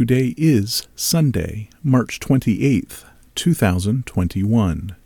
Today is Sunday, March 28th, 2021.